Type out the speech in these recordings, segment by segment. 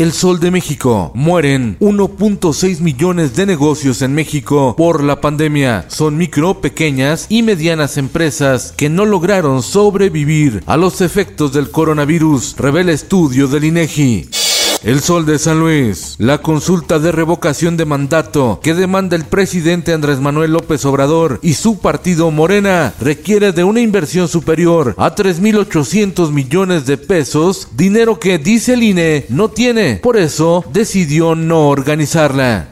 El Sol de México. Mueren 1.6 millones de negocios en México por la pandemia. Son micro, pequeñas y medianas empresas que no lograron sobrevivir a los efectos del coronavirus, revela estudio del INEGI. El Sol de San Luis. La consulta de revocación de mandato que demanda el presidente Andrés Manuel López Obrador y su partido Morena requiere de una inversión superior a 3.800 millones de pesos, dinero que dice el INE no tiene. Por eso decidió no organizarla.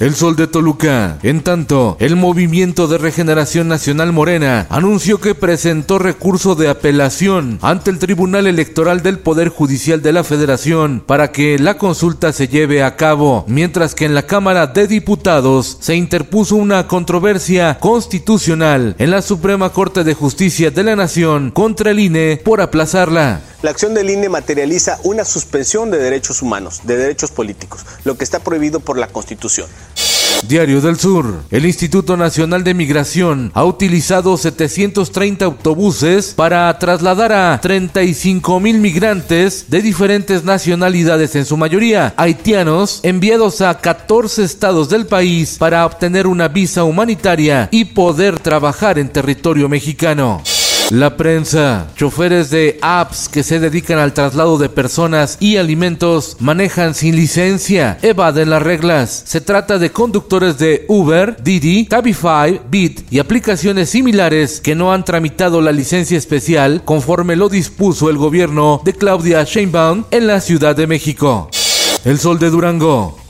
El Sol de Toluca. En tanto, el Movimiento de Regeneración Nacional Morena anunció que presentó recurso de apelación ante el Tribunal Electoral del Poder Judicial de la Federación para que la consulta se lleve a cabo, mientras que en la Cámara de Diputados se interpuso una controversia constitucional en la Suprema Corte de Justicia de la Nación contra el INE por aplazarla. La acción del INE materializa una suspensión de derechos humanos, de derechos políticos, lo que está prohibido por la Constitución. Diario del Sur. El Instituto Nacional de Migración ha utilizado 730 autobuses para trasladar a 35 mil migrantes de diferentes nacionalidades, en su mayoría haitianos, enviados a 14 estados del país para obtener una visa humanitaria y poder trabajar en territorio mexicano. La prensa, choferes de apps que se dedican al traslado de personas y alimentos manejan sin licencia, evaden las reglas. Se trata de conductores de Uber, Didi, Cabify, Bit y aplicaciones similares que no han tramitado la licencia especial conforme lo dispuso el gobierno de Claudia Sheinbaum en la Ciudad de México. El Sol de Durango.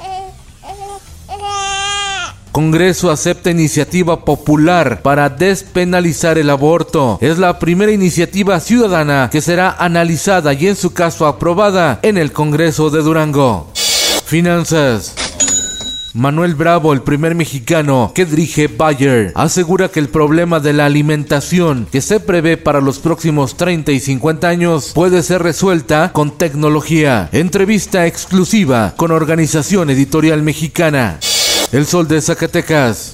Congreso acepta iniciativa popular para despenalizar el aborto. Es la primera iniciativa ciudadana que será analizada y en su caso aprobada en el Congreso de Durango. Finanzas. Manuel Bravo, el primer mexicano que dirige Bayer, asegura que el problema de la alimentación que se prevé para los próximos 30 y 50 años puede ser resuelta con tecnología. Entrevista exclusiva con Organización Editorial Mexicana. El Sol de Zacatecas.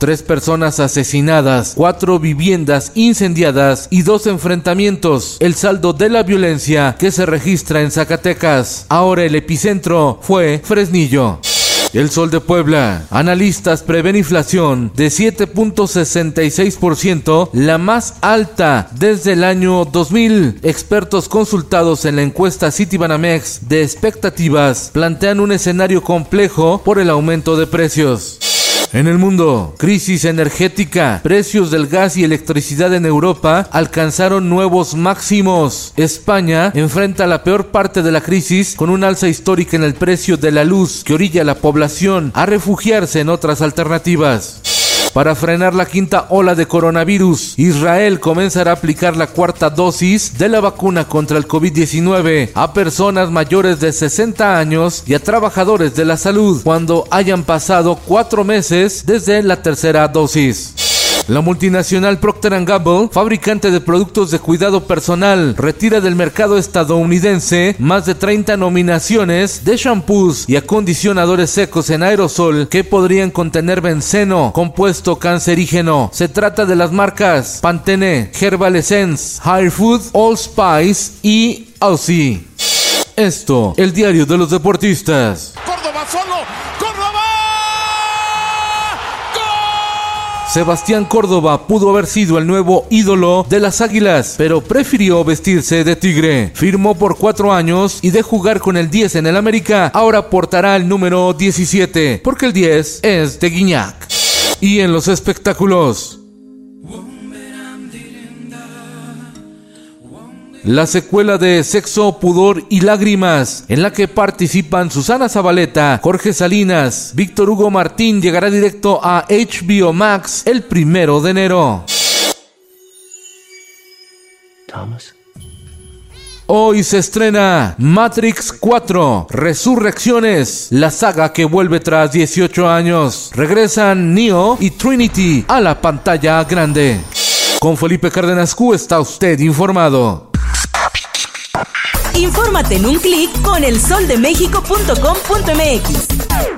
Tres personas asesinadas, cuatro viviendas incendiadas y dos enfrentamientos. El saldo de la violencia que se registra en Zacatecas. Ahora el epicentro fue Fresnillo. El Sol de Puebla. Analistas prevén inflación de 7.66%, la más alta desde el año 2000. Expertos consultados en la encuesta Citibanamex de expectativas plantean un escenario complejo por el aumento de precios. En el mundo, crisis energética, precios del gas y electricidad en Europa alcanzaron nuevos máximos. España enfrenta la peor parte de la crisis con un alza histórica en el precio de la luz que orilla a la población a refugiarse en otras alternativas. Para frenar la quinta ola de coronavirus, Israel comenzará a aplicar la cuarta dosis de la vacuna contra el COVID-19 a personas mayores de 60 años y a trabajadores de la salud cuando hayan pasado cuatro meses desde la tercera dosis. La multinacional Procter Gamble, fabricante de productos de cuidado personal, retira del mercado estadounidense más de 30 nominaciones de shampoos y acondicionadores secos en aerosol que podrían contener benceno, compuesto cancerígeno. Se trata de las marcas Pantene, Herbal Essence, High Food, All Spice y Aussie. Esto, el diario de los deportistas. Sebastián Córdoba pudo haber sido el nuevo ídolo de las Águilas, pero prefirió vestirse de tigre. Firmó por cuatro años y de jugar con el 10 en el América, ahora portará el número 17, porque el 10 es de Guiñac. Y en los espectáculos, la secuela de Sexo, Pudor y Lágrimas, en la que participan Susana Zabaleta, Jorge Salinas, Víctor Hugo Martín, llegará directo a HBO Max el primero de enero. Thomas. Hoy se estrena Matrix 4, Resurrecciones, la saga que vuelve tras 18 años. Regresan Neo y Trinity a la pantalla grande. Con Felipe Cárdenas Q está usted informado. Infórmate en un clic con elsoldemexico.com.mx.